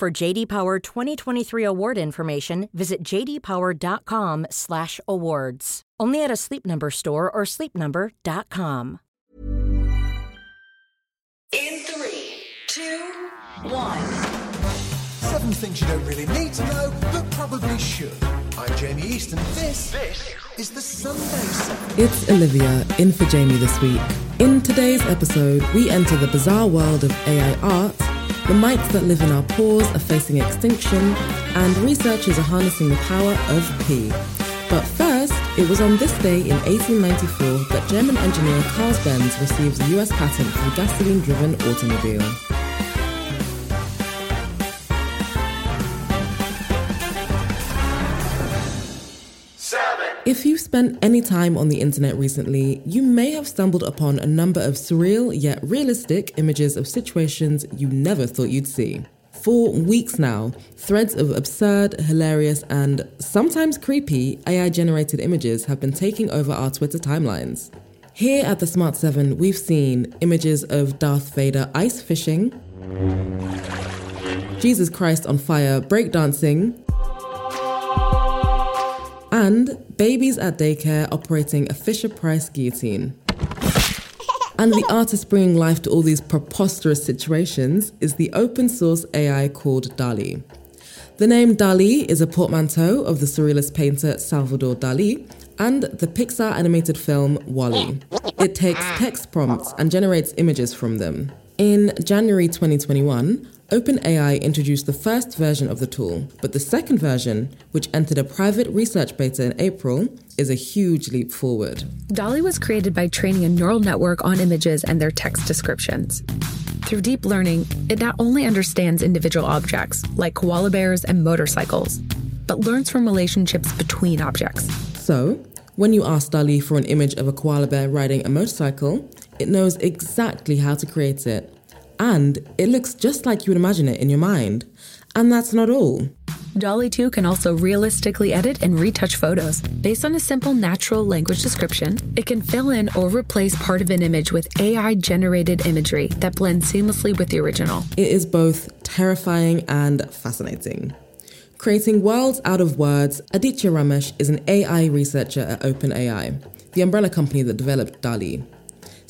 For JD Power 2023 award information, visit jdpower.com/awards. Only at a Sleep Number store or sleepnumber.com. In three, two, one. Seven things you don't really need to know, but probably should. I'm Jamie East, and this, this is the Sunday Seven. It's Olivia, in for Jamie this week. In today's episode, we enter the bizarre world of AI art, the mites that live in our pores are facing extinction, and researchers are harnessing the power of pee. But first, it was on this day in 1894 that German engineer Carl Benz receives the US patent for the gasoline driven automobile. If you've spent any time on the internet recently, you may have stumbled upon a number of surreal yet realistic images of situations you never thought you'd see. For weeks now, threads of absurd, hilarious, and sometimes creepy AI generated images have been taking over our Twitter timelines. Here at the Smart 7, we've seen images of Darth Vader ice fishing, Jesus Christ on fire breakdancing, and babies at daycare operating a Fisher Price guillotine. And the artist bringing life to all these preposterous situations is the open source AI called DALL-E. The name DALL-E is a portmanteau of the surrealist painter Salvador Dali and the Pixar animated film WALL-E. It takes text prompts and generates images from them. In January 2021, OpenAI introduced the first version of the tool, but the second version, which entered a private research beta in April, is a huge leap forward. DALL-E was created by training a neural network on images and their text descriptions. Through deep learning, it not only understands individual objects, like koala bears and motorcycles, but learns from relationships between objects. So, when you ask DALL-E for an image of a koala bear riding a motorcycle, it knows exactly how to create it and it looks just like you would imagine it in your mind. And that's not all. DALL-E 2 can also realistically edit and retouch photos. Based on a simple natural language description, it can fill in or replace part of an image with AI generated imagery that blends seamlessly with the original. It is both terrifying and fascinating. Creating worlds out of words, Aditya Ramesh is an AI researcher at OpenAI, the umbrella company that developed DALL-E.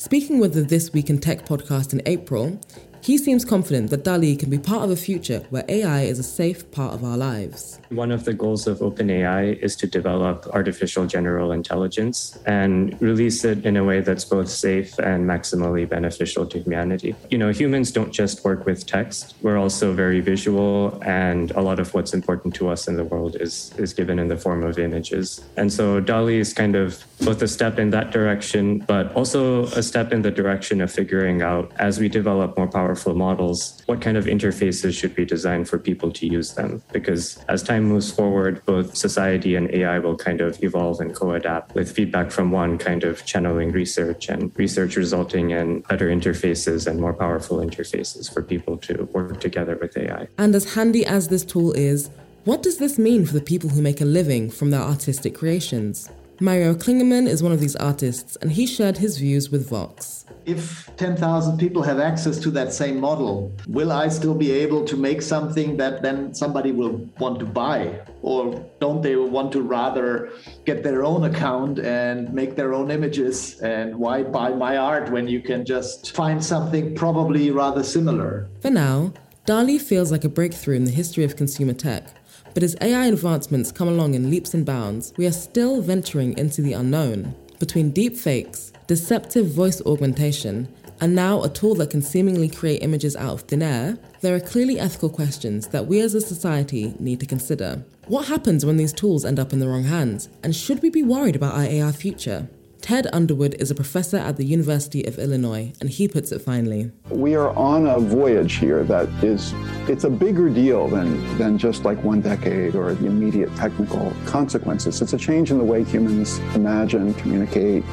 Speaking with the This Week in Tech podcast in April, he seems confident that DALL-E can be part of a future where AI is a safe part of our lives. One of the goals of OpenAI is to develop artificial general intelligence and release it in a way that's both safe and maximally beneficial to humanity. You know, humans don't just work with text, we're also very visual, and a lot of what's important to us in the world is, is given in the form of images. And so DALL-E is kind of both a step in that direction, but also a step in the direction of figuring out as we develop more powerful powerful models, what kind of interfaces should be designed for people to use them? Because as time moves forward, both society and AI will kind of evolve and co adapt with feedback from one kind of channeling research and research resulting in better interfaces and more powerful interfaces for people to work together with AI. And as handy as this tool is, what does this mean for the people who make a living from their artistic creations? Mario Klingemann is one of these artists, and he shared his views with Vox if 10,000 people have access to that same model, will I still be able to make something that then somebody will want to buy? Or don't they want to rather get their own account and make their own images? And why buy my art when you can just find something probably rather similar? For now, DALL-E feels like a breakthrough in the history of consumer tech. But as AI advancements come along in leaps and bounds, we are still venturing into the unknown. Between deepfakes, deceptive voice augmentation, and now a tool that can seemingly create images out of thin air, there are clearly ethical questions that we as a society need to consider. What happens when these tools end up in the wrong hands? And should we be worried about our AI future? Ted Underwood is a professor at the University of Illinois, and he puts it finely. We are on a voyage here that is, it's a bigger deal than, than just like one decade or the immediate technical consequences. It's a change in the way humans imagine, communicate,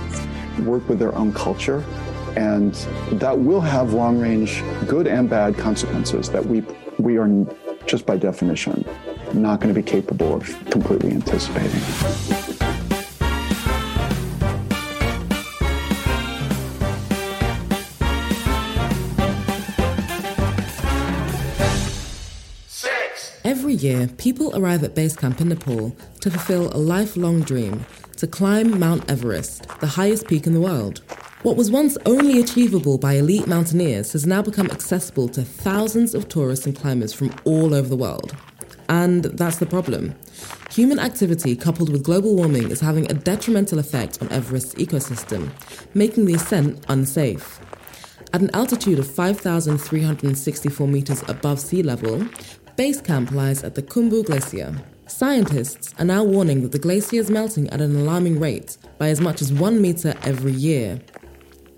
work with their own culture. And that will have long range good and bad consequences that we, we are just by definition not going to be capable of completely anticipating. Year, people arrive at base camp in Nepal to fulfill a lifelong dream to climb Mount Everest, the highest peak in the world. What was once only achievable by elite mountaineers has now become accessible to thousands of tourists and climbers from all over the world. And that's the problem. Human activity coupled with global warming is having a detrimental effect on Everest's ecosystem, making the ascent unsafe. At an altitude of 5,364 meters above sea level, base camp lies at the Khumbu Glacier. Scientists are now warning that the glacier is melting at an alarming rate by as much as one meter every year.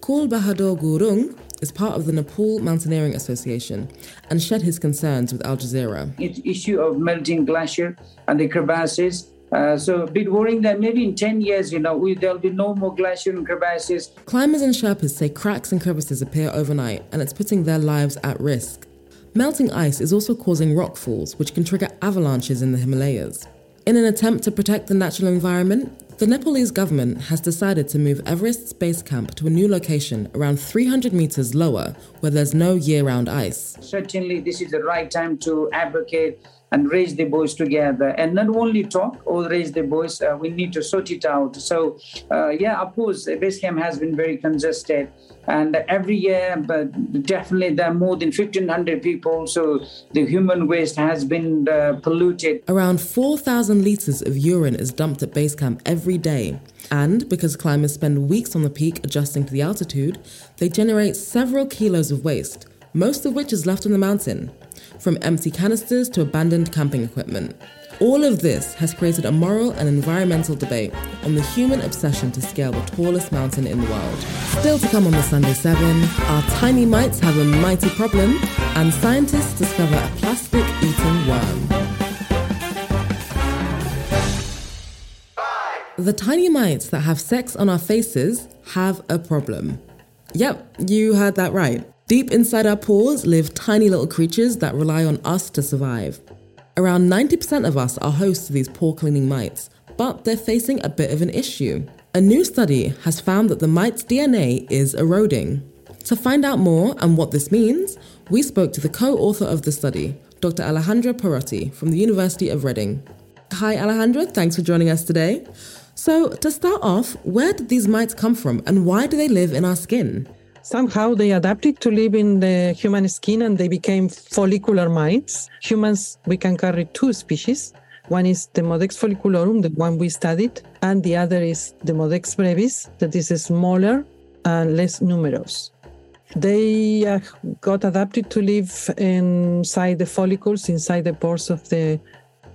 Kul Bahadur Gurung is part of the Nepal Mountaineering Association and shared his concerns with Al Jazeera. It's issue of melting glacier and the crevasses. Uh, so a bit worrying that maybe in 10 years, you know, we, there'll be no more glacier and crevasses. Climbers and Sherpas say cracks and crevices appear overnight and it's putting their lives at risk. Melting ice is also causing rockfalls, which can trigger avalanches in the Himalayas. In an attempt to protect the natural environment, the Nepalese government has decided to move Everest's base camp to a new location around 300 meters lower where there's no year round ice. Certainly, this is the right time to advocate and raise the voice together and not only talk or raise the voice uh, we need to sort it out so uh, yeah of course base camp has been very congested and every year but definitely there are more than 1500 people so the human waste has been uh, polluted. Around 4000 liters of urine is dumped at base camp every day. And because climbers spend weeks on the peak adjusting to the altitude they generate several kilos of waste most of which is left on the mountain from empty canisters to abandoned camping equipment all of this has created a moral and environmental debate on the human obsession to scale the tallest mountain in the world. Still to come on the Sunday 7, our tiny mites have a mighty problem, and scientists discover a plastic eating worm. The tiny mites that have sex on our faces have a problem. Yep, you heard that right. Deep inside our pores live tiny little creatures that rely on us to survive. Around 90% of us are hosts to these poor cleaning mites, but they're facing a bit of an issue. A new study has found that the mite's DNA is eroding. To find out more and what this means, we spoke to the co author of the study, Dr. Alejandra Perotti from the University of Reading. Hi, Alejandra, thanks for joining us today. So, to start off, where did these mites come from and why do they live in our skin? Somehow they adapted to live in the human skin and they became follicular mites. Humans, we can carry two species. One is Demodex folliculorum, the one we studied, and the other is Demodex brevis, that is smaller and less numerous. They uh, got adapted to live inside the follicles, inside the pores of the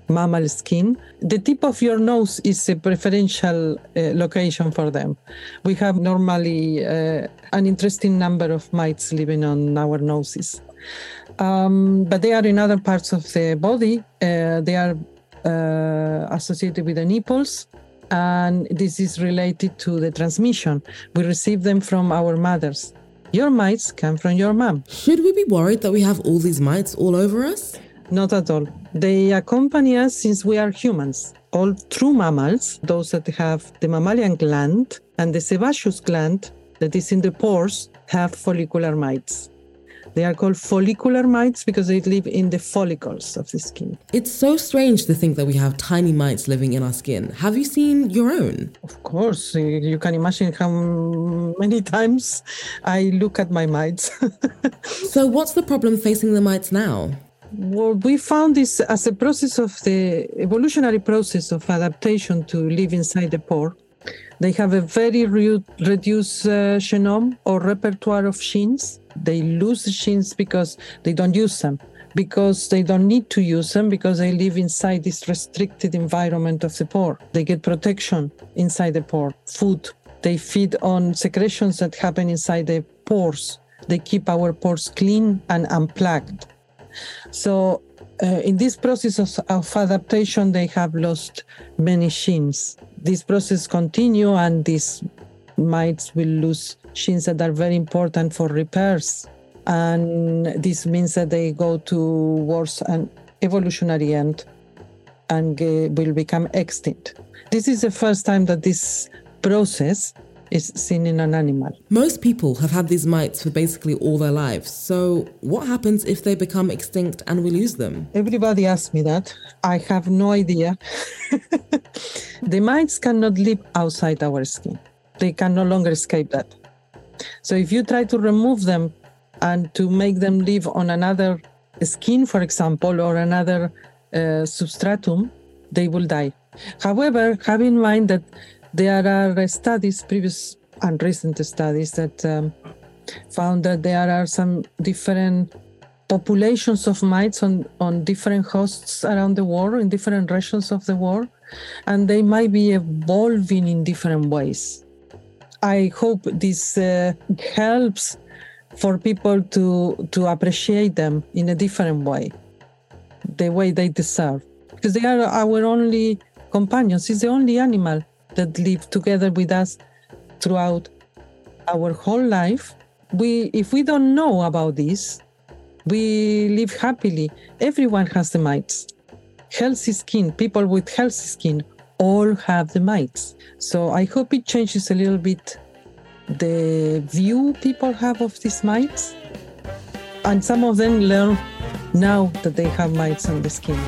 mammal skin. The tip of your nose is a preferential uh, location for them. We have normally uh, an interesting number of mites living on our noses. Um, but they are in other parts of the body. Uh, they are uh, associated with the nipples, and this is related to the transmission. We receive them from our mothers. Your mites come from your mom. Should we be worried that we have all these mites all over us? Not at all. They accompany us since we are humans. All true mammals, those that have the mammalian gland and the sebaceous gland that is in the pores, have follicular mites. They are called follicular mites because they live in the follicles of the skin. It's so strange to think that we have tiny mites living in our skin. Have you seen your own? Of course, you can imagine how many times I look at my mites. so, what's the problem facing the mites now? Well, we found this as a process of the evolutionary process of adaptation to live inside the pore. They have a very re- reduced uh, genome or repertoire of genes. They lose the genes because they don't use them, because they don't need to use them, because they live inside this restricted environment of the pore. They get protection inside the pore, food, They feed on secretions that happen inside the pores. They keep our pores clean and unplugged. So, uh, in this process of, of adaptation, they have lost many genes. This process continue, and these mites will lose genes that are very important for repairs. And this means that they go towards an evolutionary end and uh, will become extinct. This is the first time that this process is seen in an animal. Most people have had these mites for basically all their lives. So, what happens if they become extinct and we lose them? Everybody asks me that. I have no idea. the mites cannot live outside our skin, they can no longer escape that. So, if you try to remove them and to make them live on another skin, for example, or another uh, substratum, they will die. However, have in mind that there are studies, previous and recent studies, that um, found that there are some different populations of mites on, on different hosts around the world, in different regions of the world, and they might be evolving in different ways. I hope this uh, helps for people to, to appreciate them in a different way, the way they deserve. Because they are our only companions, it's the only animal that live together with us throughout our whole life. We, if we don't know about this, we live happily. Everyone has the mites. Healthy skin, people with healthy skin, all have the mites. So I hope it changes a little bit the view people have of these mites. And some of them learn now that they have mites on the skin.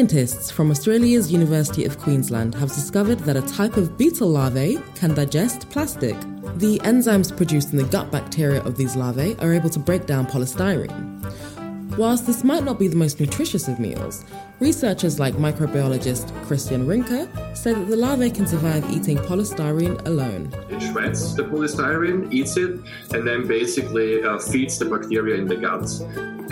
Scientists from Australia's University of Queensland have discovered that a type of beetle larvae can digest plastic. The enzymes produced in the gut bacteria of these larvae are able to break down polystyrene. Whilst this might not be the most nutritious of meals, researchers like microbiologist Christian Rinke say that the larvae can survive eating polystyrene alone. It shreds the polystyrene, eats it, and then basically uh, feeds the bacteria in the gut.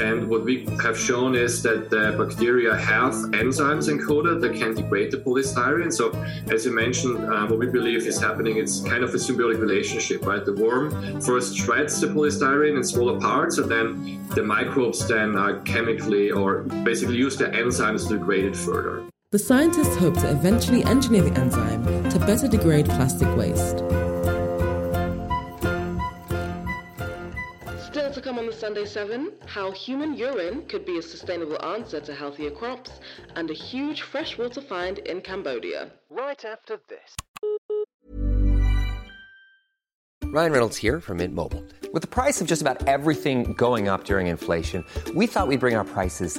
And what we have shown is that the bacteria have enzymes encoded that can degrade the polystyrene. So, as you mentioned, uh, what we believe is happening, it's kind of a symbiotic relationship, right? The worm first shreds the polystyrene in smaller parts, and then the microbes then uh, chemically or basically use the enzymes to degrade it further. The scientists hope to eventually engineer the enzyme to better degrade plastic waste. Still to come on the Sunday 7, how human urine could be a sustainable answer to healthier crops, and a huge freshwater find in Cambodia. Right after this. Ryan Reynolds here from Mint Mobile. With the price of just about everything going up during inflation, we thought we'd bring our prices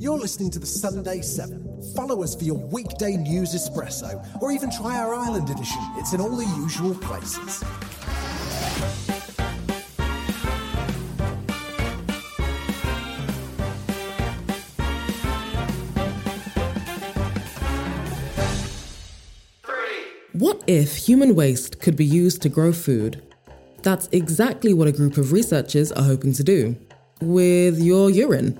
You're listening to the Sunday 7. Follow us for your weekday news espresso, or even try our Ireland edition. It's in all the usual places. What if human waste could be used to grow food? That's exactly what a group of researchers are hoping to do with your urine.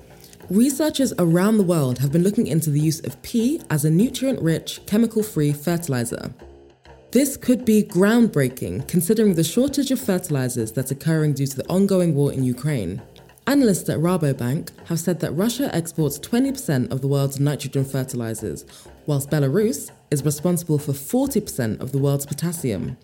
Researchers around the world have been looking into the use of pee as a nutrient rich, chemical free fertilizer. This could be groundbreaking considering the shortage of fertilizers that's occurring due to the ongoing war in Ukraine. Analysts at Rabobank have said that Russia exports 20% of the world's nitrogen fertilizers, whilst Belarus is responsible for 40% of the world's potassium.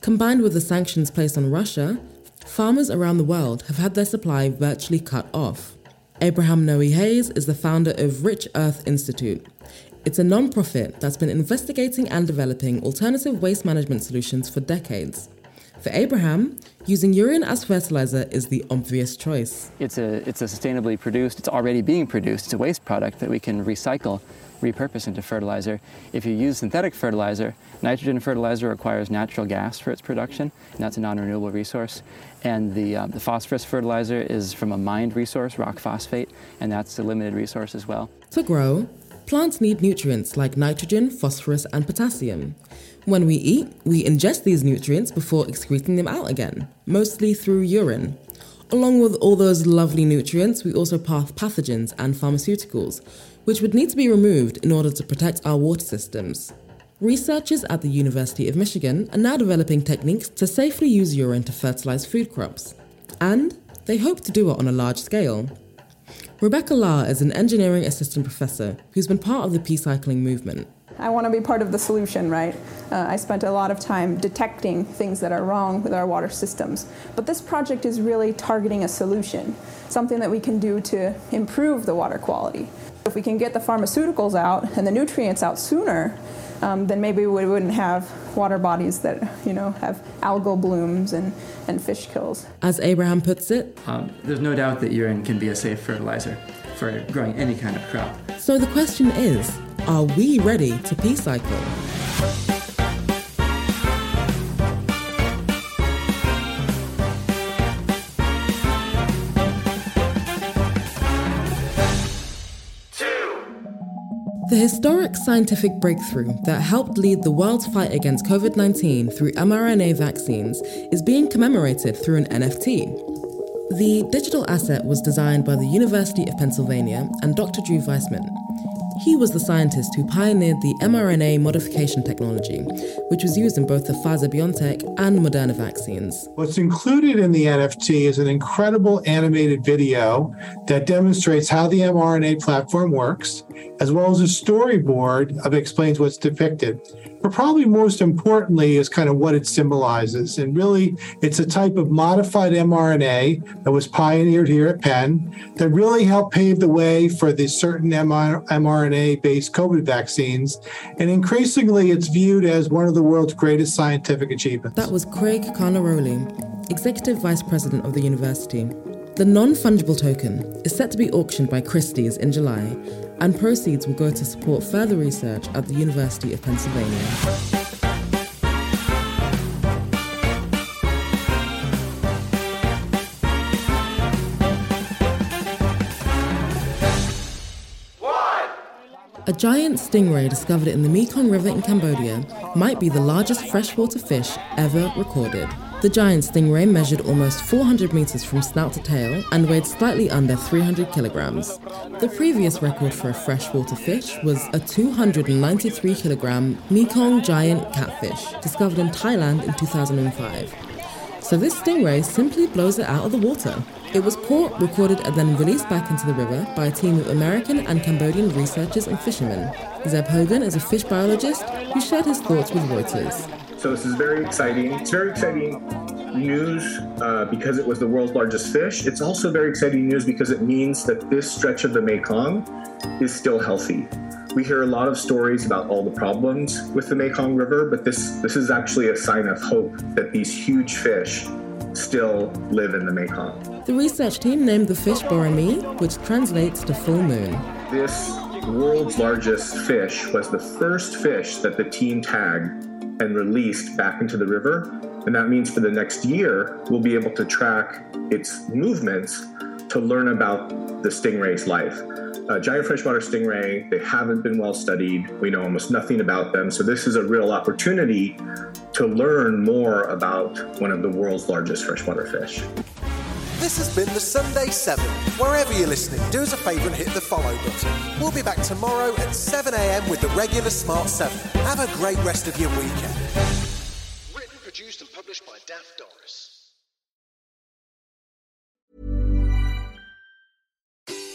Combined with the sanctions placed on Russia, farmers around the world have had their supply virtually cut off. Abraham Noe Hays is the founder of Rich Earth Institute. It's a non-profit that's been investigating and developing alternative waste management solutions for decades. For Abraham, using urine as fertilizer is the obvious choice. It's a, it's a sustainably produced, it's already being produced, it's a waste product that we can recycle, repurpose into fertilizer. If you use synthetic fertilizer, nitrogen fertilizer requires natural gas for its production, and that's a non renewable resource. And the, uh, the phosphorus fertilizer is from a mined resource, rock phosphate, and that's a limited resource as well. To grow, plants need nutrients like nitrogen, phosphorus, and potassium. When we eat, we ingest these nutrients before excreting them out again, mostly through urine. Along with all those lovely nutrients, we also pass pathogens and pharmaceuticals, which would need to be removed in order to protect our water systems. Researchers at the University of Michigan are now developing techniques to safely use urine to fertilize food crops. And they hope to do it on a large scale. Rebecca Lahr is an engineering assistant professor who's been part of the peecycling movement. I want to be part of the solution, right? Uh, I spent a lot of time detecting things that are wrong with our water systems. But this project is really targeting a solution, something that we can do to improve the water quality. If we can get the pharmaceuticals out and the nutrients out sooner, um, then maybe we wouldn't have water bodies that you know have algal blooms and, and fish kills. As Abraham puts it, um, there's no doubt that urine can be a safe fertilizer for growing any kind of crop. So the question is, are we ready to peecycle? The historic scientific breakthrough that helped lead the world's fight against COVID 19 through mRNA vaccines is being commemorated through an NFT. The digital asset was designed by the University of Pennsylvania and Dr. Drew Weissman. He was the scientist who pioneered the mRNA modification technology, which was used in both the Pfizer BioNTech and Moderna vaccines. What's included in the NFT is an incredible animated video that demonstrates how the mRNA platform works, as well as a storyboard that explains what's depicted. But probably most importantly is kind of what it symbolizes. And really, it's a type of modified mRNA that was pioneered here at Penn that really helped pave the way for the certain mRNA based COVID vaccines. And increasingly, it's viewed as one of the world's greatest scientific achievements. That was Craig Carnaroli, Executive Vice President of the university. The non fungible token is set to be auctioned by Christie's in July and proceeds will go to support further research at the University of Pennsylvania. A giant stingray discovered in the Mekong River in Cambodia might be the largest freshwater fish ever recorded. The giant stingray measured almost 400 meters from snout to tail and weighed slightly under 300 kilograms. The previous record for a freshwater fish was a 293 kilogram Mekong giant catfish discovered in Thailand in 2005. So this stingray simply blows it out of the water. It was caught, recorded, and then released back into the river by a team of American and Cambodian researchers and fishermen. Zeb Hogan is a fish biologist who shared his thoughts with Reuters. So this is very exciting. It's very exciting news uh, because it was the world's largest fish. It's also very exciting news because it means that this stretch of the Mekong is still healthy. We hear a lot of stories about all the problems with the Mekong River, but this this is actually a sign of hope that these huge fish still live in the Mekong. The research team named the fish Boramy, which translates to full moon. This world's largest fish was the first fish that the team tagged and released back into the river. And that means for the next year, we'll be able to track its movements to learn about the stingray's life. Uh, giant freshwater stingray, they haven't been well studied. We know almost nothing about them. So, this is a real opportunity to learn more about one of the world's largest freshwater fish. This has been the Sunday 7. Wherever you're listening, do us a favour and hit the follow button. We'll be back tomorrow at 7am with the regular Smart 7. Have a great rest of your weekend. Written, produced, and published by Daft Doris.